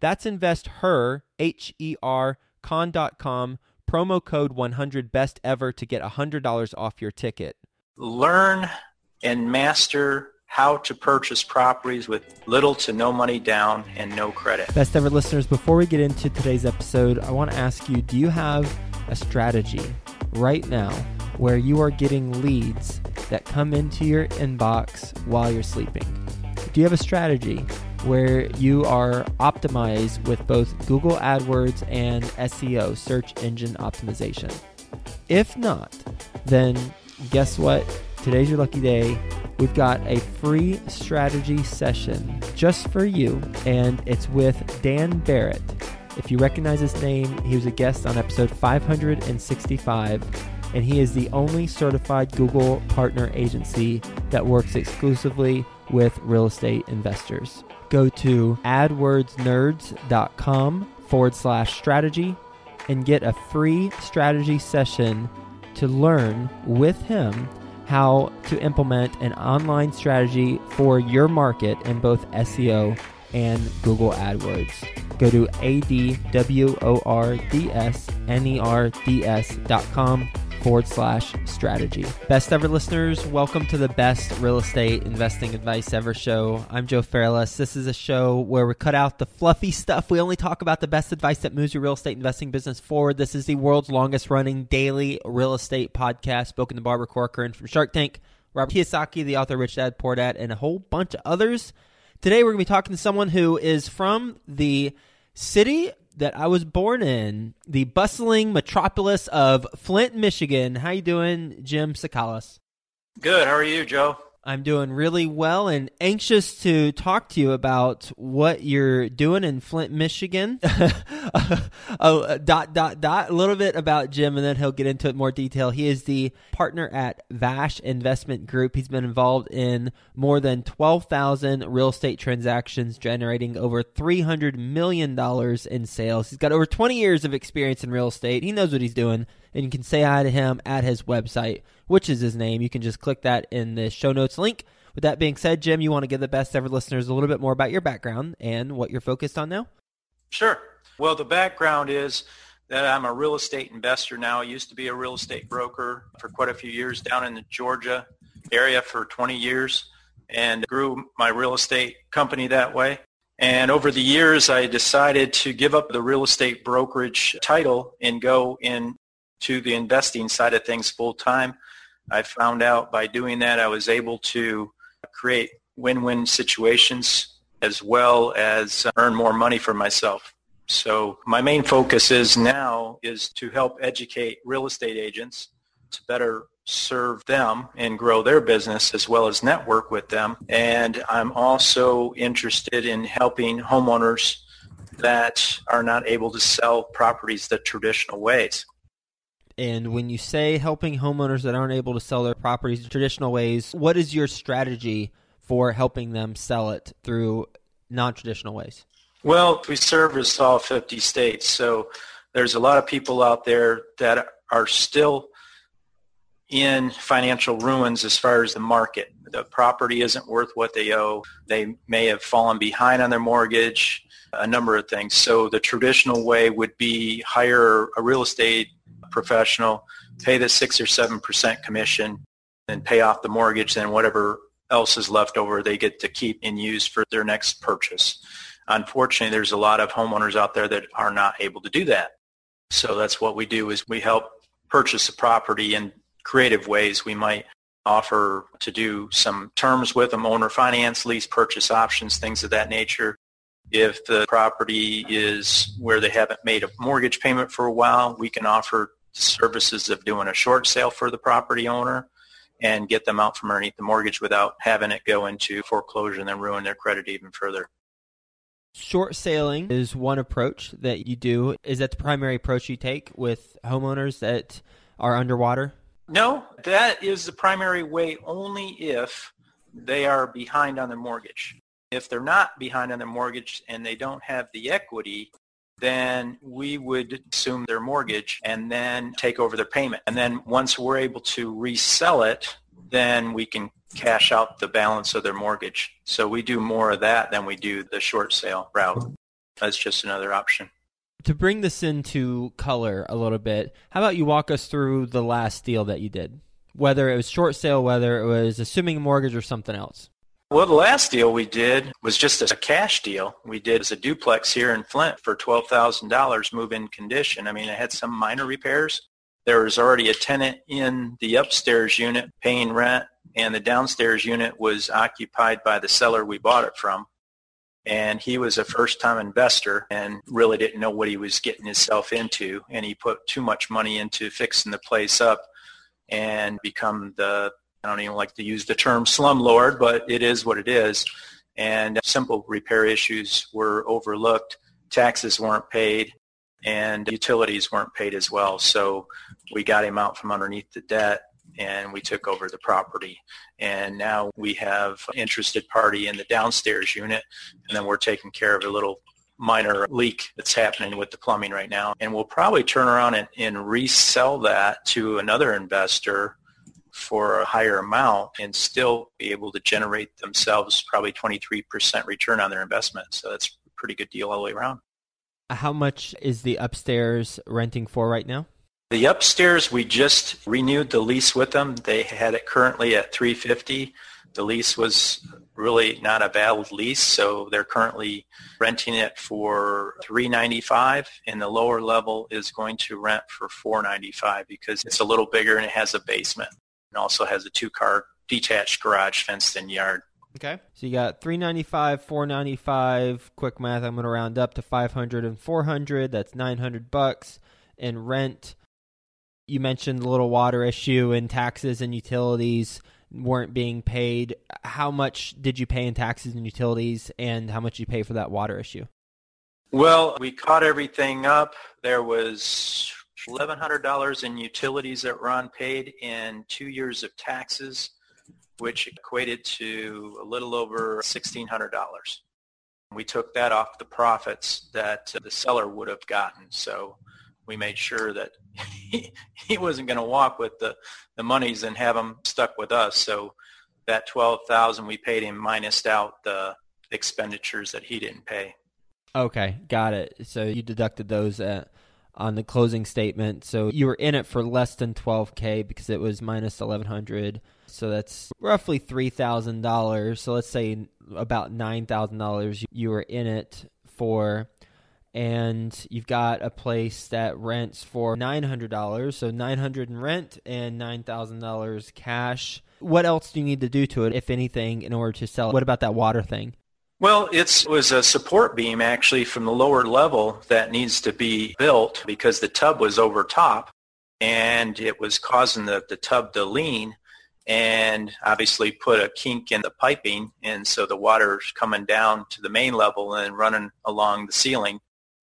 That's investher, H E R, con.com promo code 100 best ever to get $100 off your ticket. Learn and master how to purchase properties with little to no money down and no credit. Best ever listeners, before we get into today's episode, I want to ask you, do you have a strategy right now where you are getting leads that come into your inbox while you're sleeping? Do you have a strategy where you are optimized with both Google AdWords and SEO, search engine optimization. If not, then guess what? Today's your lucky day. We've got a free strategy session just for you, and it's with Dan Barrett. If you recognize his name, he was a guest on episode 565, and he is the only certified Google partner agency that works exclusively with real estate investors go to adwordsnerds.com forward slash strategy and get a free strategy session to learn with him how to implement an online strategy for your market in both SEO and Google AdWords. Go to adwordsnerds.com forward slash strategy. Best ever listeners, welcome to the best real estate investing advice ever show. I'm Joe Fairless. This is a show where we cut out the fluffy stuff. We only talk about the best advice that moves your real estate investing business forward. This is the world's longest running daily real estate podcast, spoken to Barbara Corcoran from Shark Tank, Robert Kiyosaki, the author Rich Dad Poor Dad, and a whole bunch of others. Today we're going to be talking to someone who is from the city that I was born in, the bustling metropolis of Flint, Michigan. How you doing, Jim Sakalas? Good. How are you, Joe? I'm doing really well and anxious to talk to you about what you're doing in Flint, Michigan. oh, uh, dot, dot, dot. A little bit about Jim, and then he'll get into it more detail. He is the partner at Vash Investment Group. He's been involved in more than 12,000 real estate transactions, generating over $300 million in sales. He's got over 20 years of experience in real estate. He knows what he's doing, and you can say hi to him at his website which is his name. You can just click that in the show notes link. With that being said, Jim, you want to give the best ever listeners a little bit more about your background and what you're focused on now? Sure. Well, the background is that I'm a real estate investor now. I used to be a real estate broker for quite a few years down in the Georgia area for 20 years and grew my real estate company that way. And over the years, I decided to give up the real estate brokerage title and go into the investing side of things full time. I found out by doing that I was able to create win-win situations as well as earn more money for myself. So my main focus is now is to help educate real estate agents to better serve them and grow their business as well as network with them. And I'm also interested in helping homeowners that are not able to sell properties the traditional ways. And when you say helping homeowners that aren't able to sell their properties traditional ways, what is your strategy for helping them sell it through non-traditional ways? Well, we service all 50 states, so there's a lot of people out there that are still in financial ruins as far as the market. The property isn't worth what they owe. They may have fallen behind on their mortgage, a number of things. So the traditional way would be hire a real estate professional, pay the six or seven percent commission, and pay off the mortgage. Then whatever else is left over, they get to keep and use for their next purchase. Unfortunately, there's a lot of homeowners out there that are not able to do that. So that's what we do is we help purchase a property in creative ways. We might offer to do some terms with them, owner finance, lease purchase options, things of that nature. If the property is where they haven't made a mortgage payment for a while, we can offer services of doing a short sale for the property owner and get them out from underneath the mortgage without having it go into foreclosure and then ruin their credit even further. Short sailing is one approach that you do. Is that the primary approach you take with homeowners that are underwater? No, that is the primary way only if they are behind on their mortgage. If they're not behind on their mortgage and they don't have the equity, then we would assume their mortgage and then take over their payment. And then once we're able to resell it, then we can cash out the balance of their mortgage. So we do more of that than we do the short sale route. That's just another option. To bring this into color a little bit, how about you walk us through the last deal that you did? Whether it was short sale, whether it was assuming a mortgage or something else. Well, the last deal we did was just a cash deal. We did as a duplex here in Flint for $12,000 move-in condition. I mean, it had some minor repairs. There was already a tenant in the upstairs unit paying rent, and the downstairs unit was occupied by the seller we bought it from. And he was a first-time investor and really didn't know what he was getting himself into. And he put too much money into fixing the place up and become the I don't even like to use the term slumlord, but it is what it is. And simple repair issues were overlooked. Taxes weren't paid and utilities weren't paid as well. So we got him out from underneath the debt and we took over the property. And now we have interested party in the downstairs unit and then we're taking care of a little minor leak that's happening with the plumbing right now. And we'll probably turn around and, and resell that to another investor for a higher amount and still be able to generate themselves probably 23% return on their investment. So that's a pretty good deal all the way around. How much is the upstairs renting for right now? The upstairs, we just renewed the lease with them. They had it currently at 350. The lease was really not a valid lease, so they're currently renting it for 395 and the lower level is going to rent for 495 because it's a little bigger and it has a basement and also has a two-car detached garage fenced in yard. Okay. So you got 395, 495, quick math, I'm going to round up to 500 and 400. That's 900 bucks in rent. You mentioned the little water issue and taxes and utilities weren't being paid. How much did you pay in taxes and utilities and how much you pay for that water issue? Well, we caught everything up. There was $1,100 in utilities that Ron paid and two years of taxes, which equated to a little over $1,600. We took that off the profits that the seller would have gotten. So we made sure that he, he wasn't going to walk with the, the monies and have them stuck with us. So that 12000 we paid him minus out the expenditures that he didn't pay. Okay, got it. So you deducted those at on the closing statement. So you were in it for less than 12k because it was minus 1100. So that's roughly $3,000. So let's say about $9,000 you were in it for and you've got a place that rents for $900 so 900 in rent and $9000 cash what else do you need to do to it if anything in order to sell it what about that water thing well, it was a support beam actually from the lower level that needs to be built because the tub was over top and it was causing the, the tub to lean and obviously put a kink in the piping and so the water's coming down to the main level and running along the ceiling.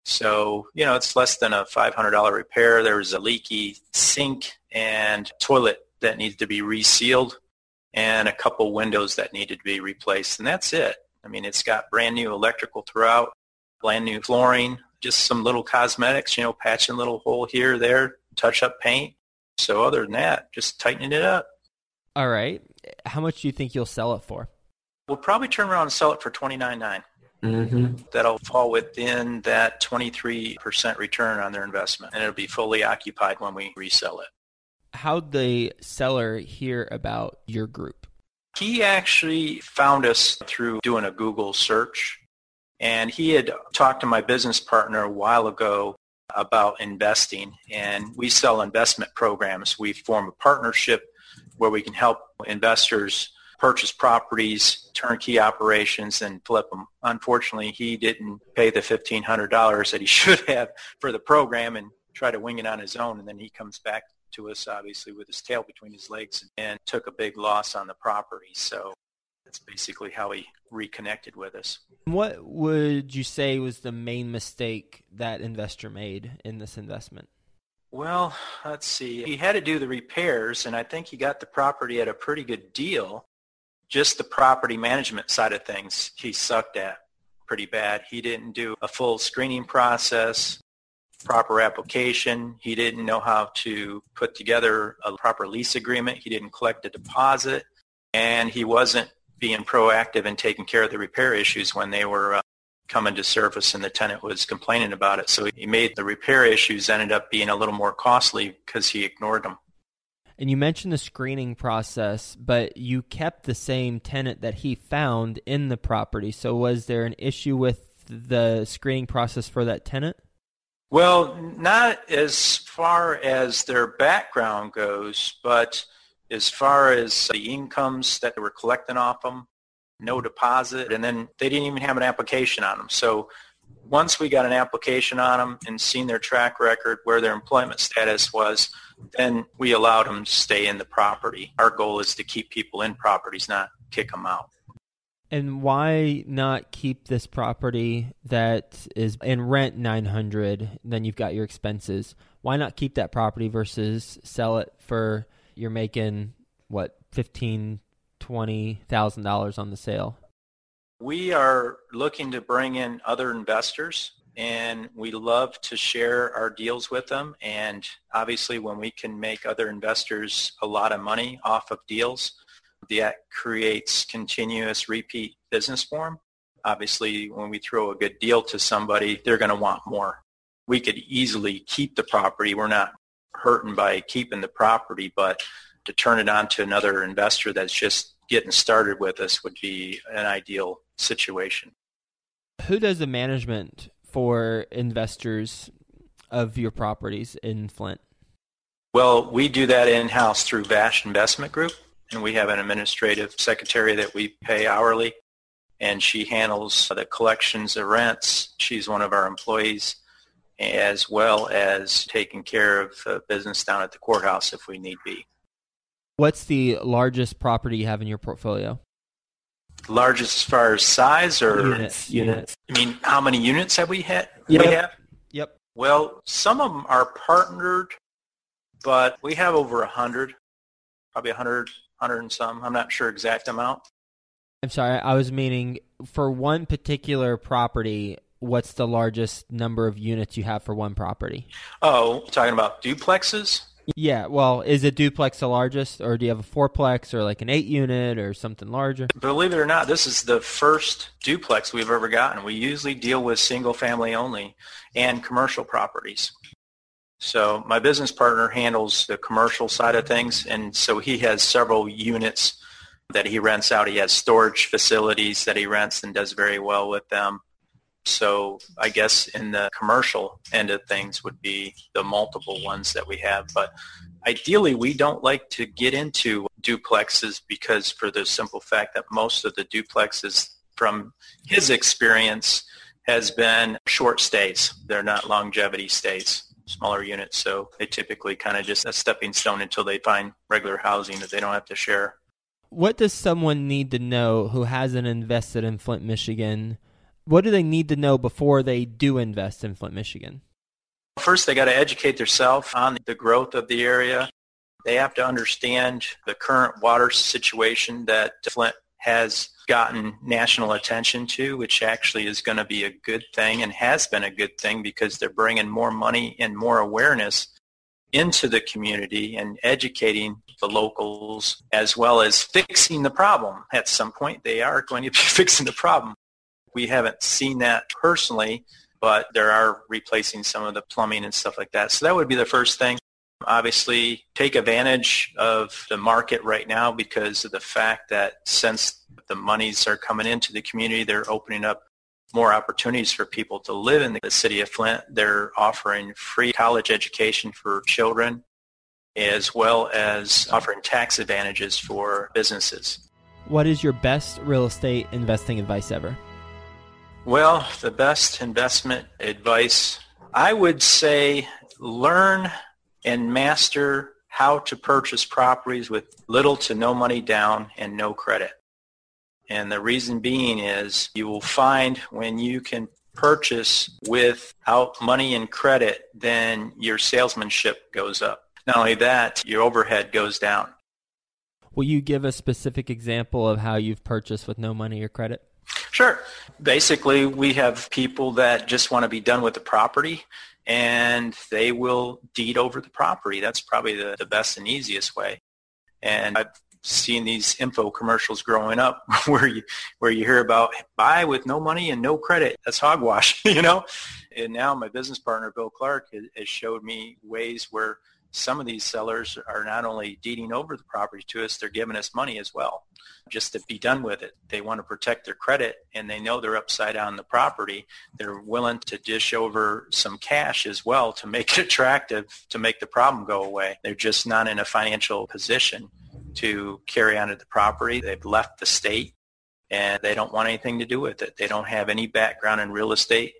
So, you know, it's less than a $500 repair. There was a leaky sink and toilet that needs to be resealed and a couple windows that needed to be replaced and that's it. I mean, it's got brand new electrical throughout, brand new flooring, just some little cosmetics, you know, patching a little hole here, there, touch up paint. So other than that, just tightening it up. All right. How much do you think you'll sell it for? We'll probably turn around and sell it for twenty nine nine. Mm-hmm. That'll fall within that 23% return on their investment, and it'll be fully occupied when we resell it. How'd the seller hear about your group? He actually found us through doing a Google search. And he had talked to my business partner a while ago about investing. And we sell investment programs. We form a partnership where we can help investors purchase properties, turnkey operations, and flip them. Unfortunately, he didn't pay the $1,500 that he should have for the program and try to wing it on his own. And then he comes back to us, obviously, with his tail between his legs and took a big loss on the property. So that's basically how he reconnected with us. What would you say was the main mistake that investor made in this investment? Well, let's see. He had to do the repairs, and I think he got the property at a pretty good deal. Just the property management side of things, he sucked at pretty bad. He didn't do a full screening process, proper application. He didn't know how to put together a proper lease agreement. He didn't collect a deposit, and he wasn't being proactive and taking care of the repair issues when they were uh, coming to surface and the tenant was complaining about it. So he made the repair issues ended up being a little more costly because he ignored them. And you mentioned the screening process, but you kept the same tenant that he found in the property. So was there an issue with the screening process for that tenant? Well, not as far as their background goes, but as far as the incomes that they were collecting off them, no deposit, and then they didn't even have an application on them. So once we got an application on them and seen their track record, where their employment status was, then we allowed them to stay in the property. Our goal is to keep people in properties, not kick them out. And why not keep this property that is in rent 900, then you've got your expenses. Why not keep that property versus sell it for you're making what fifteen twenty thousand dollars on the sale we are looking to bring in other investors and we love to share our deals with them and obviously when we can make other investors a lot of money off of deals that creates continuous repeat business for them obviously when we throw a good deal to somebody they're going to want more we could easily keep the property we're not hurting by keeping the property, but to turn it on to another investor that's just getting started with us would be an ideal situation. Who does the management for investors of your properties in Flint? Well, we do that in-house through Vash Investment Group, and we have an administrative secretary that we pay hourly, and she handles the collections of rents. She's one of our employees as well as taking care of business down at the courthouse if we need be. What's the largest property you have in your portfolio? Largest as far as size or units? Units. I mean, how many units have we had? Yep. We have? Yep. Well, some of them are partnered, but we have over a hundred, probably a hundred, hundred and some. I'm not sure exact amount. I'm sorry. I was meaning for one particular property what's the largest number of units you have for one property? Oh, talking about duplexes? Yeah, well, is a duplex the largest, or do you have a fourplex, or like an eight unit, or something larger? Believe it or not, this is the first duplex we've ever gotten. We usually deal with single family only and commercial properties. So my business partner handles the commercial side of things, and so he has several units that he rents out. He has storage facilities that he rents and does very well with them. So I guess in the commercial end of things would be the multiple ones that we have. But ideally, we don't like to get into duplexes because for the simple fact that most of the duplexes from his experience has been short stays. They're not longevity stays, smaller units. So they typically kind of just a stepping stone until they find regular housing that they don't have to share. What does someone need to know who hasn't invested in Flint, Michigan what do they need to know before they do invest in Flint, Michigan? First, they got to educate themselves on the growth of the area. They have to understand the current water situation that Flint has gotten national attention to, which actually is going to be a good thing and has been a good thing because they're bringing more money and more awareness into the community and educating the locals as well as fixing the problem. At some point, they are going to be fixing the problem. We haven't seen that personally, but there are replacing some of the plumbing and stuff like that. So that would be the first thing. Obviously, take advantage of the market right now because of the fact that since the monies are coming into the community, they're opening up more opportunities for people to live in the city of Flint. They're offering free college education for children as well as offering tax advantages for businesses. What is your best real estate investing advice ever? Well, the best investment advice, I would say learn and master how to purchase properties with little to no money down and no credit. And the reason being is you will find when you can purchase without money and credit, then your salesmanship goes up. Not only that, your overhead goes down. Will you give a specific example of how you've purchased with no money or credit? Sure. Basically, we have people that just want to be done with the property and they will deed over the property. That's probably the, the best and easiest way. And I've seen these info commercials growing up where you where you hear about buy with no money and no credit. That's hogwash, you know. And now my business partner Bill Clark has showed me ways where some of these sellers are not only deeding over the property to us, they're giving us money as well just to be done with it. They want to protect their credit and they know they're upside down the property. They're willing to dish over some cash as well to make it attractive to make the problem go away. They're just not in a financial position to carry on to the property. They've left the state and they don't want anything to do with it. They don't have any background in real estate.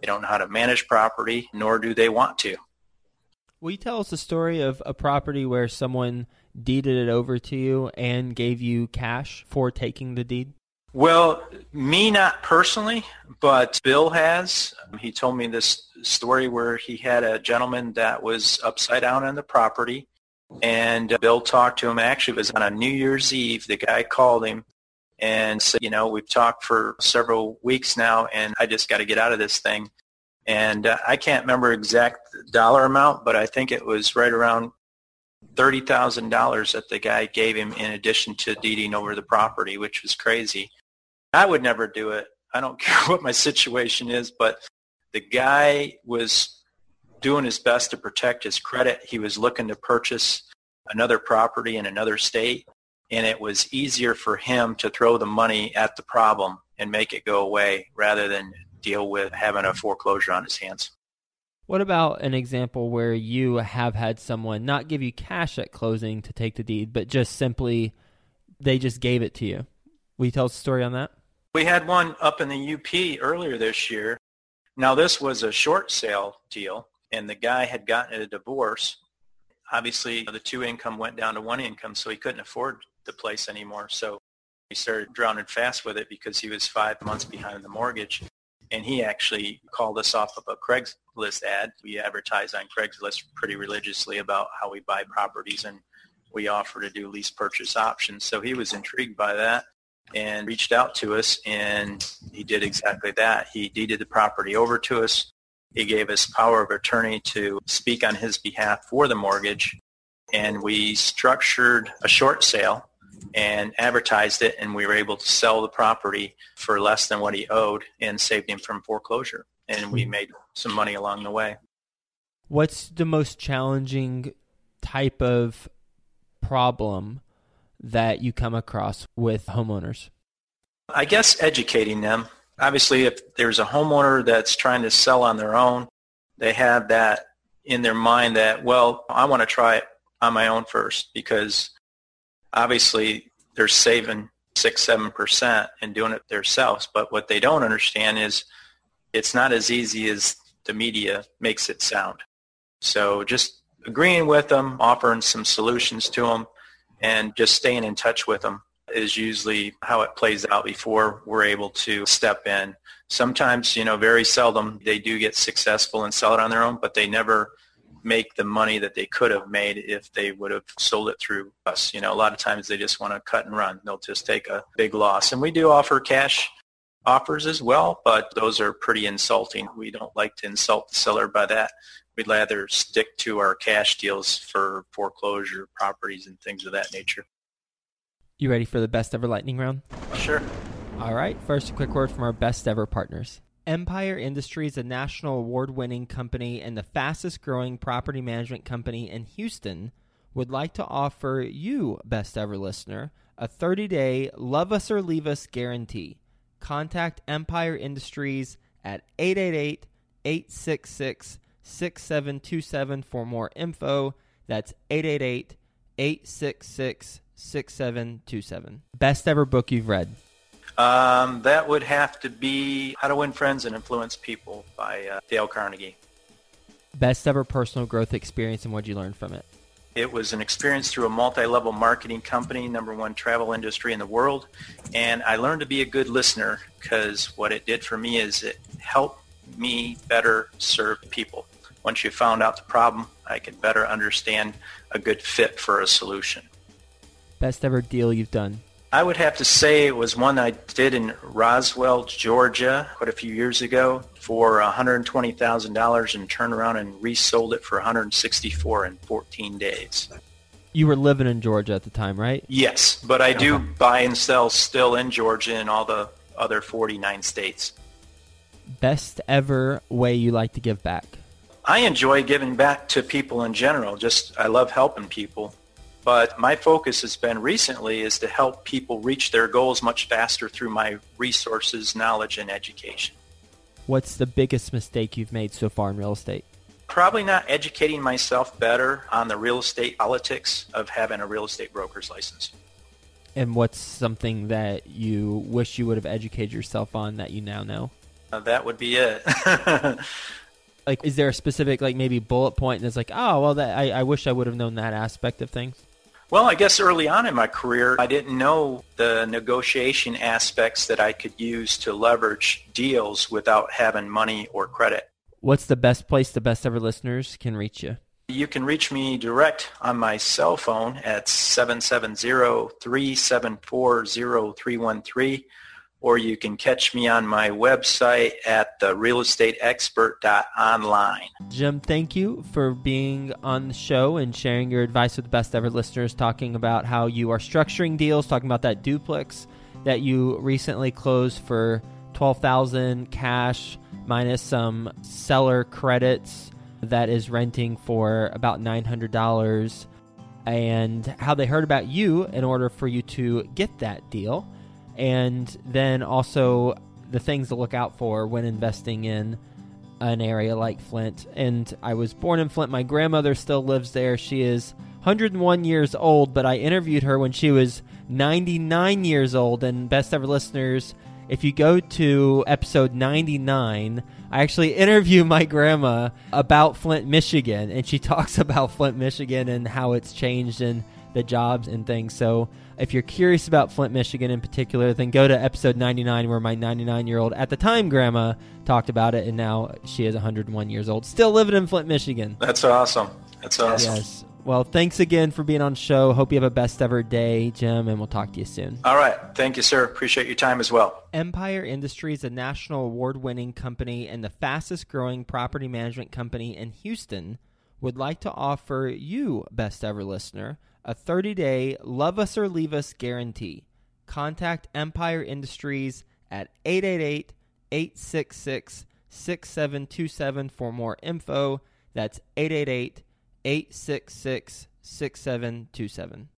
They don't know how to manage property, nor do they want to. Will you tell us the story of a property where someone deeded it over to you and gave you cash for taking the deed? Well, me not personally, but Bill has. He told me this story where he had a gentleman that was upside down on the property, and Bill talked to him. Actually, it was on a New Year's Eve. The guy called him and said, you know, we've talked for several weeks now, and I just got to get out of this thing. And uh, I can't remember exact dollar amount, but I think it was right around $30,000 that the guy gave him in addition to deeding over the property, which was crazy. I would never do it. I don't care what my situation is, but the guy was doing his best to protect his credit. He was looking to purchase another property in another state, and it was easier for him to throw the money at the problem and make it go away rather than deal with having a foreclosure on his hands. What about an example where you have had someone not give you cash at closing to take the deed, but just simply they just gave it to you? Will you tell us a story on that? We had one up in the UP earlier this year. Now, this was a short sale deal, and the guy had gotten a divorce. Obviously, the two income went down to one income, so he couldn't afford the place anymore. So he started drowning fast with it because he was five months behind the mortgage and he actually called us off of a Craigslist ad. We advertise on Craigslist pretty religiously about how we buy properties and we offer to do lease purchase options. So he was intrigued by that and reached out to us and he did exactly that. He deeded the property over to us. He gave us power of attorney to speak on his behalf for the mortgage and we structured a short sale and advertised it and we were able to sell the property for less than what he owed and saved him from foreclosure. And we made some money along the way. What's the most challenging type of problem that you come across with homeowners? I guess educating them. Obviously if there's a homeowner that's trying to sell on their own they have that in their mind that well i want to try it on my own first because obviously they're saving six, seven percent and doing it themselves. But what they don't understand is it's not as easy as the media makes it sound. So just agreeing with them, offering some solutions to them, and just staying in touch with them is usually how it plays out before we're able to step in. Sometimes, you know, very seldom they do get successful and sell it on their own, but they never make the money that they could have made if they would have sold it through us. You know, a lot of times they just want to cut and run. They'll just take a big loss. And we do offer cash offers as well, but those are pretty insulting. We don't like to insult the seller by that. We'd rather stick to our cash deals for foreclosure properties and things of that nature. You ready for the best ever lightning round? Sure. All right. First, a quick word from our best ever partners. Empire Industries, a national award winning company and the fastest growing property management company in Houston, would like to offer you, best ever listener, a 30 day love us or leave us guarantee. contact Empire Industries at 888 866 6727 for more info. That's 888 866 6727. Best ever book you've read? Um, that would have to be How to Win Friends and Influence People by uh, Dale Carnegie. Best ever personal growth experience and what'd you learn from it? It was an experience through a multi-level marketing company, number one travel industry in the world. And I learned to be a good listener because what it did for me is it helped me better serve people. Once you found out the problem, I could better understand a good fit for a solution. Best ever deal you've done? I would have to say it was one I did in Roswell, Georgia, quite a few years ago for $120,000 and turned around and resold it for 164 in 14 days. You were living in Georgia at the time, right? Yes, but I do buy and sell still in Georgia and all the other 49 states. Best ever way you like to give back? I enjoy giving back to people in general. Just I love helping people. But my focus has been recently is to help people reach their goals much faster through my resources, knowledge, and education. What's the biggest mistake you've made so far in real estate? Probably not educating myself better on the real estate politics of having a real estate broker's license. And what's something that you wish you would have educated yourself on that you now know? Uh, that would be it. like, is there a specific, like maybe bullet point that's like, oh, well, that I, I wish I would have known that aspect of things? Well, I guess early on in my career, I didn't know the negotiation aspects that I could use to leverage deals without having money or credit. What's the best place the best ever listeners can reach you? You can reach me direct on my cell phone at 770-374-0313 or you can catch me on my website at therealestateexpert.online. Jim, thank you for being on the show and sharing your advice with the best ever listeners, talking about how you are structuring deals, talking about that duplex that you recently closed for 12000 cash minus some seller credits that is renting for about $900 and how they heard about you in order for you to get that deal and then also the things to look out for when investing in an area like Flint. And I was born in Flint. My grandmother still lives there. She is 101 years old, but I interviewed her when she was 99 years old. And best ever listeners, if you go to episode 99, I actually interview my grandma about Flint, Michigan, and she talks about Flint, Michigan and how it's changed and the jobs and things. So if you're curious about Flint, Michigan in particular, then go to episode 99 where my 99 year old, at the time, grandma talked about it, and now she is 101 years old, still living in Flint, Michigan. That's awesome. That's awesome. Yes. Well, thanks again for being on the show. Hope you have a best ever day, Jim, and we'll talk to you soon. All right. Thank you, sir. Appreciate your time as well. Empire Industries, a national award winning company and the fastest growing property management company in Houston, would like to offer you, best ever listener, a 30 day love us or leave us guarantee. Contact Empire Industries at 888 866 6727 for more info. That's 888 866 6727.